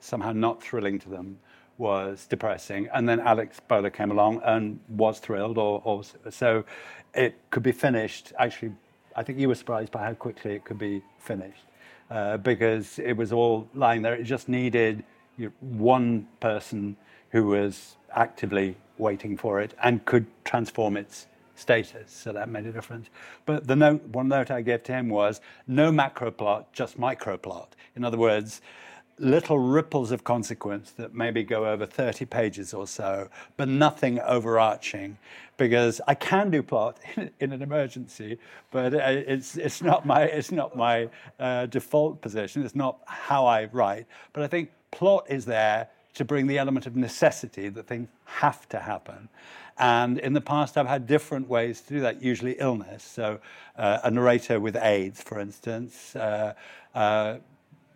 somehow not thrilling to them was depressing. And then Alex Bowler came along and was thrilled, or, or so it could be finished actually I think you were surprised by how quickly it could be finished Uh, because it was all lying there. It just needed one person who was actively waiting for it and could transform its status. So that made a difference. But the note, one note I gave to him was no macro plot, just micro plot. In other words, little ripples of consequence that maybe go over 30 pages or so, but nothing overarching. Because I can do plot in, in an emergency, but it's, it's not my, it's not my uh, default position. It's not how I write. But I think plot is there to bring the element of necessity that things have to happen. And in the past, I've had different ways to do that, usually illness. So, uh, a narrator with AIDS, for instance, uh, uh,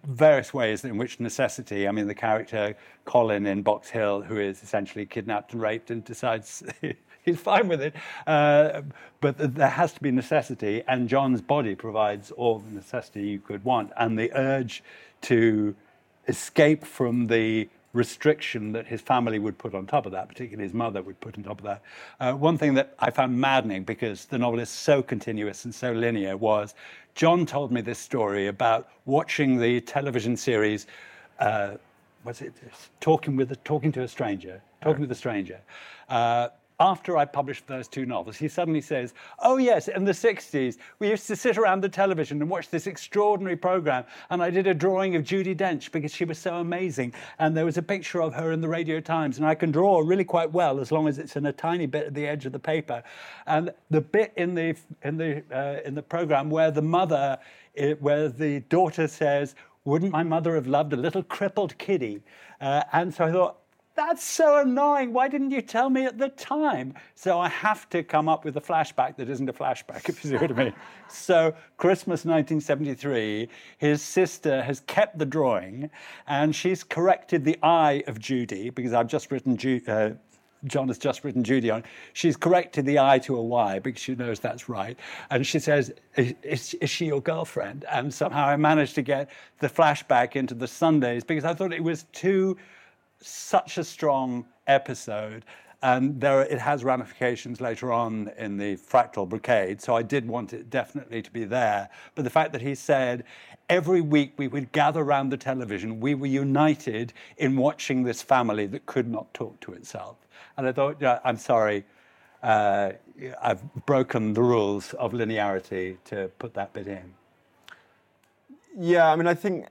various ways in which necessity, I mean, the character Colin in Box Hill, who is essentially kidnapped and raped and decides he's fine with it, uh, but there has to be necessity, and John's body provides all the necessity you could want, and the urge to escape from the restriction that his family would put on top of that, particularly his mother would put on top of that. Uh, one thing that I found maddening because the novel is so continuous and so linear was John told me this story about watching the television series. Uh, was it talking with a, talking to a stranger? Talking with a stranger. Uh, after I published those two novels, he suddenly says, Oh, yes, in the 60s, we used to sit around the television and watch this extraordinary program. And I did a drawing of Judi Dench because she was so amazing. And there was a picture of her in the Radio Times. And I can draw really quite well as long as it's in a tiny bit at the edge of the paper. And the bit in the, in the, uh, in the program where the mother, it, where the daughter says, Wouldn't my mother have loved a little crippled kiddie? Uh, and so I thought, that's so annoying. Why didn't you tell me at the time? So I have to come up with a flashback that isn't a flashback, if you see what I mean. So, Christmas 1973, his sister has kept the drawing and she's corrected the eye of Judy because I've just written uh, John has just written Judy on. She's corrected the I to a Y because she knows that's right. And she says, is, is, she your girlfriend? And somehow I managed to get the flashback into the Sundays because I thought it was too such a strong episode. and there it has ramifications later on in the fractal brocade. So I did want it definitely to be there. But the fact that he said every week we would gather around the television, we were united in watching this family that could not talk to itself. And I thought, yeah, I'm sorry, uh, I've broken the rules of linearity to put that bit in. Yeah, I mean, I think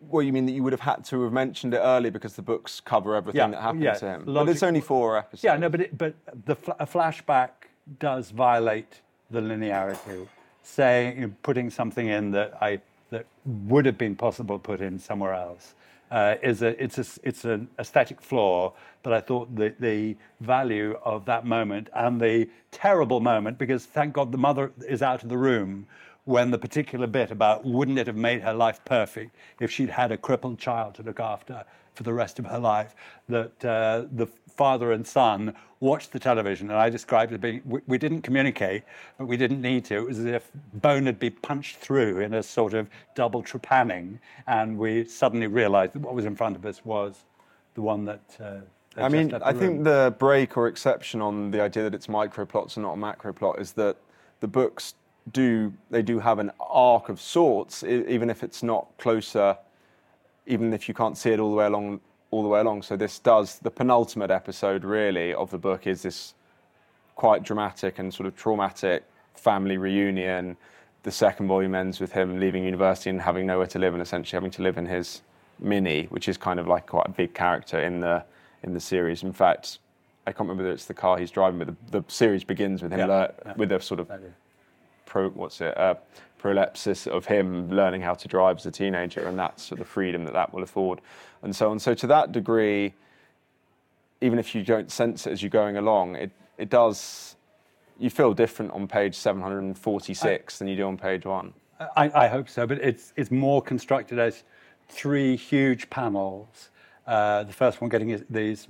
well, you mean that you would have had to have mentioned it early because the books cover everything Yeah, that happened yeah, to him. logic- but it's only four episodes. Yeah, no, but it, but the fl- a flashback does violate the linearity, saying you know, putting something in that I that would have been possible to put in somewhere else. Uh, is a it's a it's an aesthetic flaw, but I thought the the value of that moment and the terrible moment because thank God the mother is out of the room when the particular bit about wouldn't it have made her life perfect if she'd had a crippled child to look after for the rest of her life, that uh, the father and son watched the television, and I described it being, we, we didn't communicate, but we didn't need to. It was as if bone had been punched through in a sort of double trepanning, and we suddenly realized that what was in front of us was the one that. Uh, I mean, I the think the break or exception on the idea that it's micro plots and not a macro plot is that the books do they do have an arc of sorts, even if it's not closer, even if you can't see it all the way along, all the way along. So this does the penultimate episode really of the book is this quite dramatic and sort of traumatic family reunion. The second volume ends with him leaving university and having nowhere to live and essentially having to live in his mini, which is kind of like quite a big character in the in the series. In fact, I can't remember whether it's the car he's driving, but the, the series begins with him Yeah, lear- yeah. with a sort of pro what's it uh, prolepsis of him learning how to drive as a teenager, and that's sort of the freedom that that will afford, and so on. So to that degree, even if you don't sense it as you're going along, it it does. You feel different on page 746 than you do on page one. I, I hope so, but it's it's more constructed as three huge panels. Uh, the first one getting these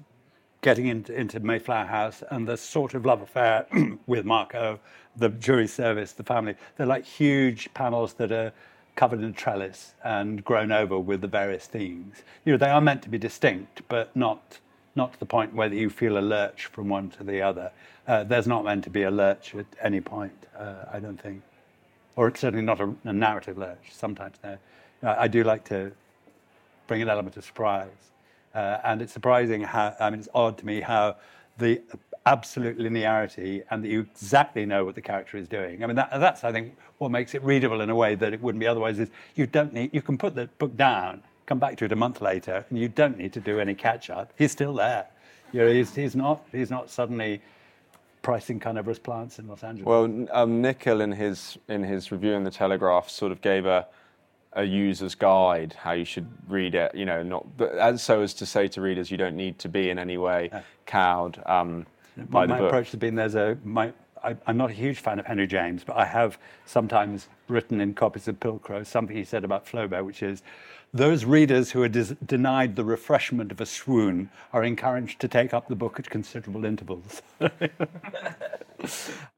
getting into, Mayflower House and the sort of love affair with Marco, the jury service, the family. They're like huge panels that are covered in trellis and grown over with the various themes. You know, they are meant to be distinct, but not not to the point where you feel a lurch from one to the other. Uh, there's not meant to be a lurch at any point, uh, I don't think or it's certainly not a, a narrative lurch. Sometimes no. I, I do like to bring an element of surprise, uh, and it's surprising how. I mean, it's odd to me how the absolute linearity and that you exactly know what the character is doing. I mean, that, that's I think what makes it readable in a way that it wouldn't be otherwise. Is you don't need you can put the book down, come back to it a month later, and you don't need to do any catch up. He's still there. You know, he's, he's not he's not suddenly pricing carnivorous plants in Los Angeles. Well, um, Nickel in his in his review in the Telegraph sort of gave a a user's guide how you should read it. You know, not as so as to say to readers you don't need to be in any way cowed um, by my, the my book. approach has been there's a my I, I'm not a huge fan of Henry James, but I have sometimes written in copies of Pilcrow something he said about Flaubert, which is those readers who are dis- denied the refreshment of a swoon are encouraged to take up the book at considerable intervals.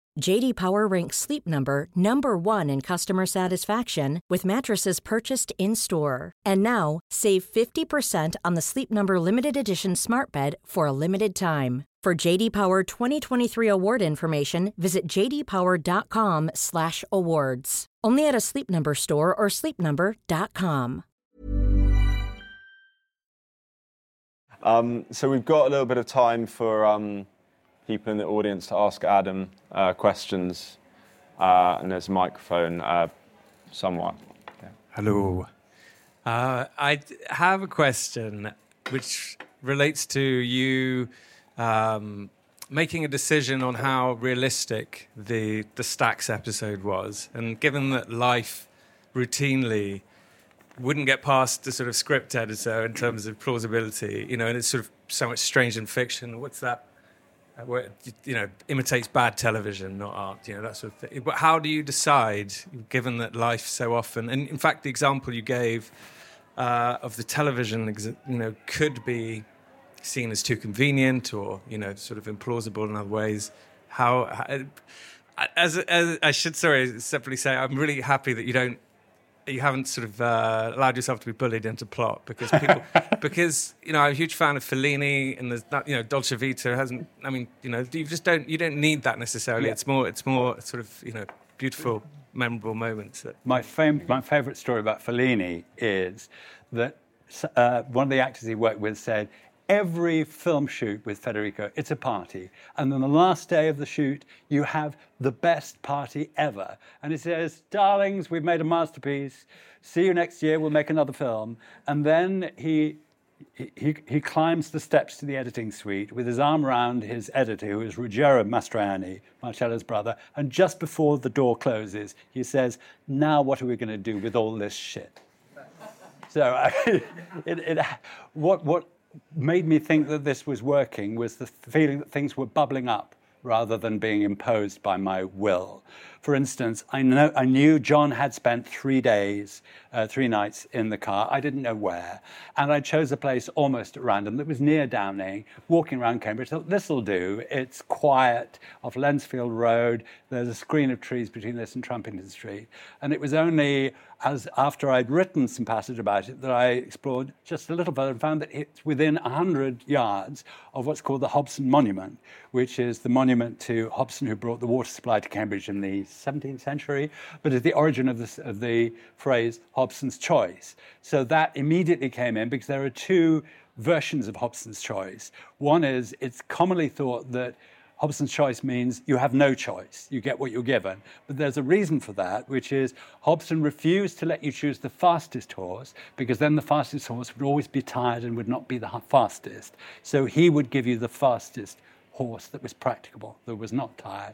JD Power ranks Sleep Number number 1 in customer satisfaction with mattresses purchased in-store. And now, save 50% on the Sleep Number limited edition Smart Bed for a limited time. For JD Power 2023 award information, visit jdpower.com/awards. Only at a Sleep Number store or sleepnumber.com. Um, so we've got a little bit of time for um, people in the audience to ask Adam uh, questions, uh, and there's a microphone uh, somewhat. Hello. Uh, I have a question which relates to you um, making a decision on how realistic the the Stacks episode was, and given that life routinely wouldn't get past the sort of script editor in terms of plausibility, you know, and it's sort of so much strange in fiction. What's that? Uh, where you know imitates bad television, not art. You know that sort of thing. But how do you decide, given that life so often, and in fact, the example you gave uh, of the television, you know, could be seen as too convenient or you know sort of implausible in other ways. How, how as, as I should sorry separately say, I'm really happy that you don't you haven't sort of uh, allowed yourself to be bullied into plot because people, because you know I'm a huge fan of Fellini and there's that you know Dolce Vita hasn't I mean you know you just don't you don't need that necessarily yeah. it's more it's more sort of you know beautiful memorable moments. That... My fam- my favourite story about Fellini is that uh, one of the actors he worked with said every film shoot with Federico, it's a party. And then the last day of the shoot, you have the best party ever. And he says, Darlings, we've made a masterpiece. See you next year, we'll make another film. And then he he, he climbs the steps to the editing suite with his arm around his editor, who is Ruggero Mastroianni, Marcello's brother. And just before the door closes, he says, Now what are we going to do with all this shit? So, it, it, what, what made me think that this was working was the feeling that things were bubbling up rather than being imposed by my will. For instance, I, know, I knew John had spent three days, uh, three nights in the car. I didn't know where. And I chose a place almost at random that was near Downing, walking around Cambridge. This will do. It's quiet off Lensfield Road. There's a screen of trees between this and Trumpington Street. And it was only as after I'd written some passage about it that I explored just a little further and found that it's within 100 yards of what's called the Hobson Monument, which is the monument to Hobson who brought the water supply to Cambridge in the 17th century, but is the origin of, this, of the phrase Hobson's choice. So that immediately came in because there are two versions of Hobson's choice. One is it's commonly thought that Hobson's choice means you have no choice. You get what you're given. But there's a reason for that, which is Hobson refused to let you choose the fastest horse because then the fastest horse would always be tired and would not be the fastest. So he would give you the fastest horse that was practicable, that was not tired.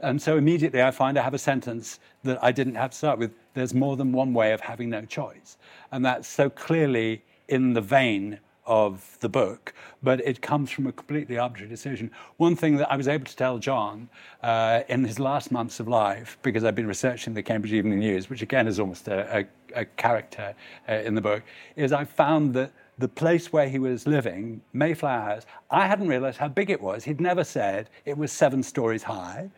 And so immediately I find I have a sentence that I didn't have to start with. There's more than one way of having no choice. And that's so clearly in the vein of the book, but it comes from a completely arbitrary decision. One thing that I was able to tell John uh, in his last months of life, because I've been researching the Cambridge Evening News, which again is almost a, a, a character uh, in the book, is I found that the place where he was living, Mayflower House, I hadn't realized how big it was. He'd never said it was seven stories high.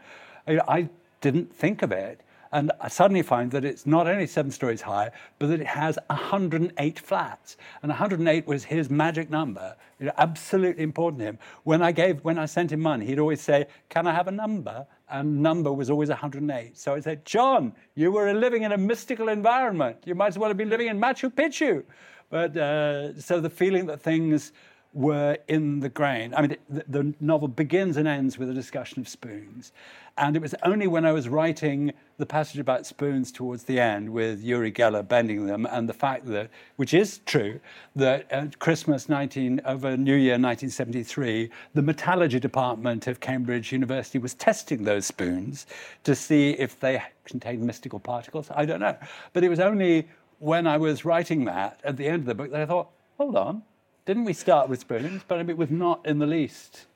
I didn't think of it. And I suddenly find that it's not only seven stories high, but that it has 108 flats. And 108 was his magic number, you know, absolutely important to him. When I gave, when I sent him money, he'd always say, "Can I have a number?" And number was always 108. So I said, "John, you were living in a mystical environment. You might as well have been living in Machu Picchu." But uh, so the feeling that things were in the grain. I mean, the, the, novel begins and ends with a discussion of spoons. And it was only when I was writing the passage about spoons towards the end with Uri Geller bending them and the fact that, which is true, that at Christmas 19, over New Year 1973, the metallurgy department of Cambridge University was testing those spoons to see if they contained mystical particles. I don't know. But it was only when I was writing that at the end of the book that I thought, hold on, didn't we start with spoons? But it was not in the least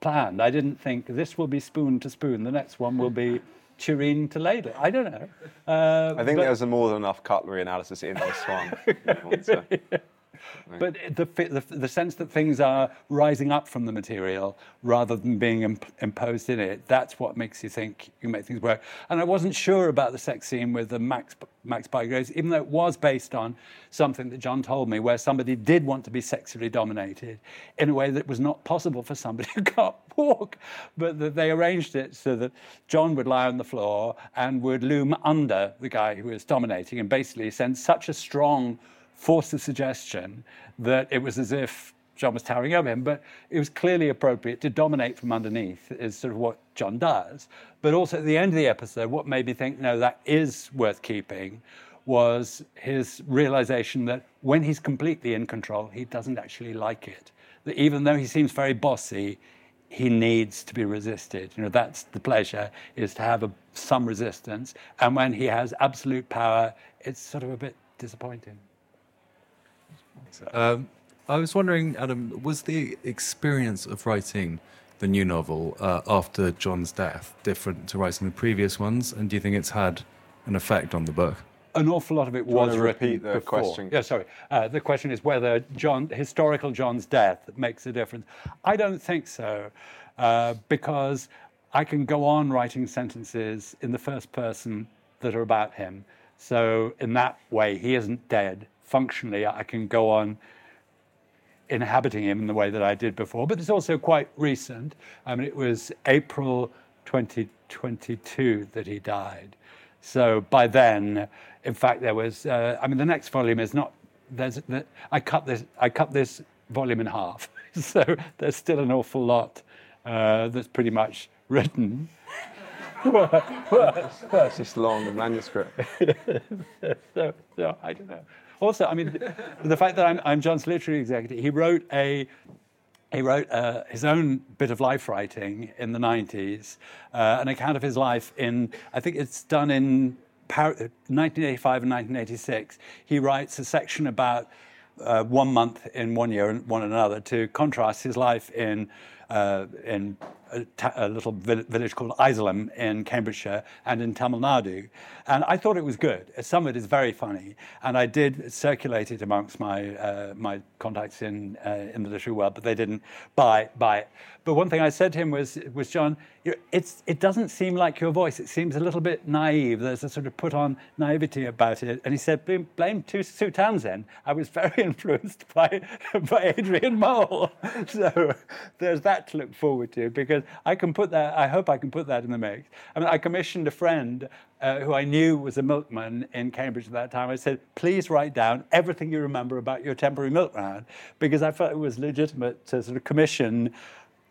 planned. I didn't think this will be spoon to spoon, the next one will be tureen to ladle. I don't know. Uh, I think but, there's a more than enough cutlery analysis in this one. But the, the, the, sense that things are rising up from the material rather than being imp- imposed in it, that's what makes you think you make things work. And I wasn't sure about the sex scene with the Max, Max Bygraves, even though it was based on something that John told me, where somebody did want to be sexually dominated in a way that was not possible for somebody who can't walk. But that they arranged it so that John would lie on the floor and would loom under the guy who was dominating and basically send such a strong forced the suggestion that it was as if John was towering over him, but it was clearly appropriate to dominate from underneath, is sort of what John does. But also at the end of the episode, what made me think, no, that is worth keeping was his realization that when he's completely in control, he doesn't actually like it. That even though he seems very bossy, he needs to be resisted. You know, that's the pleasure, is to have a, some resistance. And when he has absolute power, it's sort of a bit disappointing. Um, I was wondering, Adam, was the experience of writing the new novel uh, after John's death different to writing the previous ones? And do you think it's had an effect on the book? An awful lot of it was repeat the before. question? Yeah, sorry. Uh, the question is whether John, historical John's death makes a difference. I don't think so, uh, because I can go on writing sentences in the first person that are about him. So in that way, he isn't dead. Functionally, I can go on inhabiting him in the way that I did before. But it's also quite recent. I mean, it was April 2022 that he died. So by then, in fact, there was. Uh, I mean, the next volume is not. There's. The, I cut this. I cut this volume in half. so there's still an awful lot uh, that's pretty much written. it's just long manuscript. so, so I don't know. Also, I mean, the fact that I'm, I'm John's literary executive, he wrote a he wrote uh, his own bit of life writing in the 90s, uh, an account of his life in, I think it's done in 1985 and 1986. He writes a section about uh, one month in one year and one another to contrast his life in, uh, in a, little village called Isleham in Cambridgeshire and in Tamil Nadu. And I thought it was good. Some of it is very funny. And I did circulate it amongst my, uh, my contacts in, uh, in the literary world, but they didn't buy, buy it. But one thing I said to him was, was John, it's, it doesn't seem like your voice. It seems a little bit naive. There's a sort of put on naivety about it. And he said, blame, blame Sue Townsend. I was very influenced by, by Adrian Mole. so there's that to look forward to because I can put that, I hope I can put that in the mix. I mean, I commissioned a friend uh, who I knew was a milkman in Cambridge at that time. I said, please write down everything you remember about your temporary milkman because I felt it was legitimate to sort of commission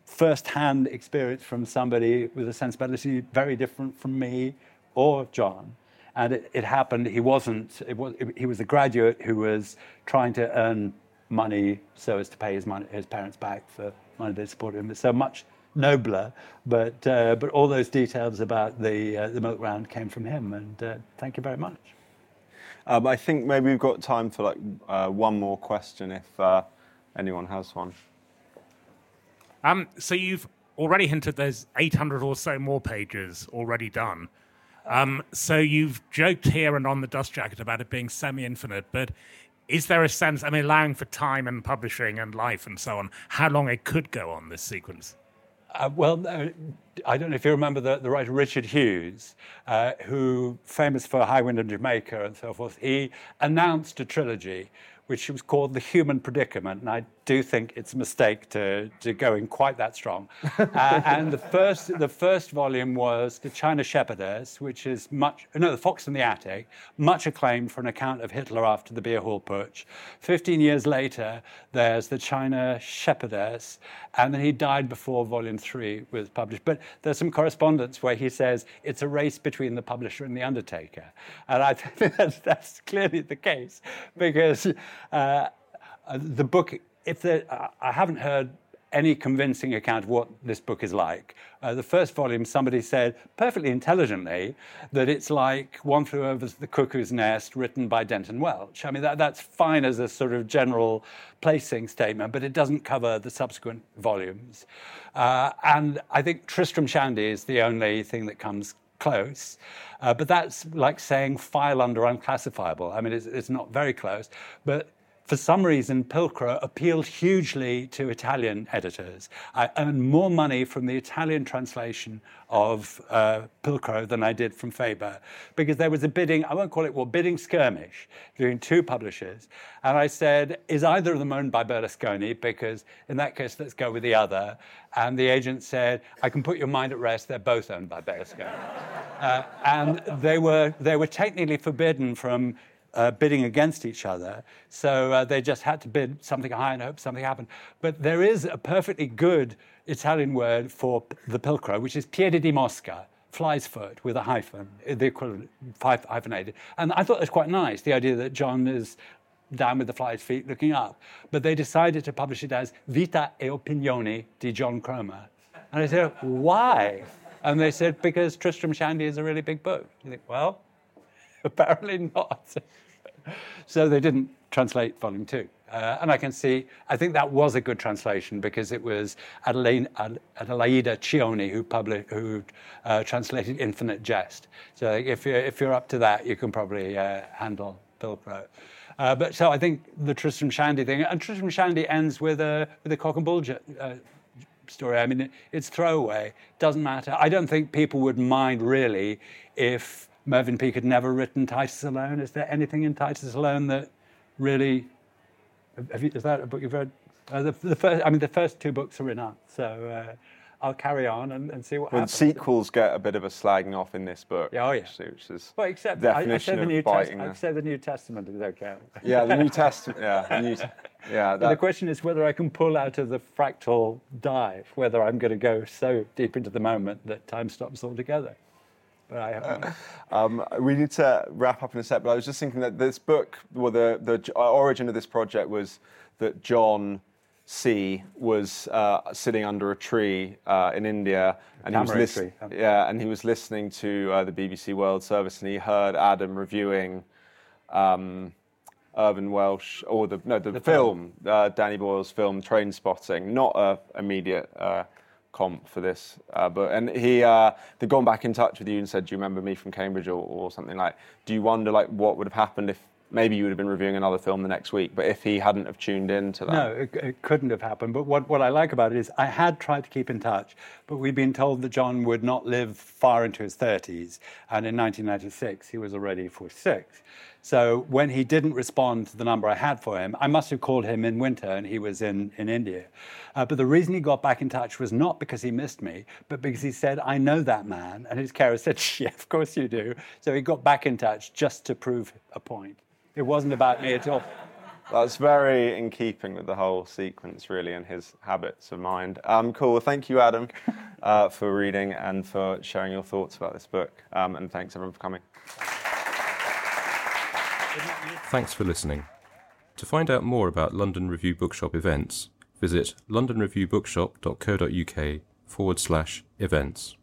first-hand experience from somebody with a sensibility very different from me or John. And it, it happened. He wasn't. It was. It, he was a graduate who was trying to earn money so as to pay his money, his parents back for money they supported him. So much nobler, but uh, but all those details about the uh, the milk round came from him. And uh, thank you very much. Um, I think maybe we've got time for like uh, one more question if uh, anyone has one. Um, so you've already hinted there's 800 or so more pages already done. Um, so you've joked here and on the dust jacket about it being semi-infinite, but is there a sense, I mean, allowing for time and publishing and life and so on, how long it could go on this sequence? Uh, well, uh, I don't know if you remember the, the writer Richard Hughes, uh, who famous for High Wind in Jamaica and so forth. He announced a trilogy which was called The Human Predicament. And I do think it's a mistake to, to go in quite that strong. uh, and the first, the first volume was The China Shepherdess, which is much, no, The Fox in the Attic, much acclaimed for an account of Hitler after the beer hall putsch. Fifteen years later, there's The China Shepherdess, and then he died before volume three was published. But there's some correspondence where he says it's a race between the publisher and the undertaker. And I think that's, that's clearly the case because uh, the book, if there, I haven't heard any convincing account of what this book is like. Uh, the first volume, somebody said perfectly intelligently that it's like One Flew Over the Cuckoo's Nest, written by Denton Welch. I mean, that, that's fine as a sort of general placing statement, but it doesn't cover the subsequent volumes. Uh, and I think Tristram Shandy is the only thing that comes close. Uh, but that's like saying file under unclassifiable. I mean, it's, it's not very close. But for some reason, Pilcrow appealed hugely to Italian editors. I earned more money from the Italian translation of uh, Pilcrow than I did from Faber because there was a bidding, I won't call it what, bidding skirmish between two publishers. And I said, is either of them owned by Berlusconi? Because in that case, let's go with the other. And the agent said, I can put your mind at rest, they're both owned by Berlusconi. uh, and they were, they were technically forbidden from uh, bidding against each other. So uh, they just had to bid something high and hope something happened. But there is a perfectly good Italian word for the pilcrow, which is piede di mosca, fly's foot with a hyphen, the equivalent hyphenated. And I thought was quite nice, the idea that John is down with the fly's feet looking up. But they decided to publish it as Vita e Opinioni di John Cromer. And I said, why? And they said, because Tristram Shandy is a really big book. You think, well, apparently not. so they didn't translate volume two. Uh, and I can see, I think that was a good translation because it was Adelaide, Adelaida Cioni who, published, who uh, translated Infinite Jest. So if you're, if you're up to that, you can probably uh, handle Pilcrow. Uh, but so I think the Tristram Shandy thing, and Tristram Shandy ends with a, with a cock and bull uh, story. I mean, it's throwaway, doesn't matter. I don't think people would mind really if Mervyn Peake had never written Titus Alone. Is there anything in Titus Alone that really you, is that a book you've read? Uh, the, the, first, I mean, the first two books are enough. So uh, I'll carry on and, and see what well, happens. sequels get a bit of a slagging off in this book. Yeah, oh yeah. Which is well, except I, I, said the New. I the New Testament is okay. Yeah, the New Testament. Yeah, the New, yeah. That... The question is whether I can pull out of the fractal dive, whether I'm going to go so deep into the moment that time stops altogether. But I haven't. Uh, um, we need to wrap up in a sec, but I was just thinking that this book, well, the, the origin of this project was that John C was uh, sitting under a tree uh, in India, and he was listening. Yeah, and he was listening to uh, the BBC World Service, and he heard Adam reviewing um, Welsh or the no the, the film, film. Uh, Danny Boyle's film Trainspotting, not a immediate uh, comp for this. Uh, but and he uh, they'd gone back in touch with you and said, "Do you remember me from Cambridge?" or, or something like. Do you wonder like what would have happened if maybe you would have been reviewing another film the next week, but if he hadn't have tuned in to that. No, it, it, couldn't have happened. But what, what I like about it is I had tried to keep in touch, but we'd been told that John would not live far into his 30s. And in 1996, he was already 46. So when he didn't respond to the number I had for him, I must have called him in winter and he was in, in India. Uh, but the reason he got back in touch was not because he missed me, but because he said, I know that man. And his carer said, Yeah, of course you do. So he got back in touch just to prove a point. It wasn't about me at all. That's very in keeping with the whole sequence, really, and his habits of mind. Um, cool. Well, thank you, Adam, uh, for reading and for sharing your thoughts about this book. Um, and thanks, everyone, for coming. Thanks for listening. To find out more about London Review Bookshop events, visit londonreviewbookshop.co.uk forward slash events.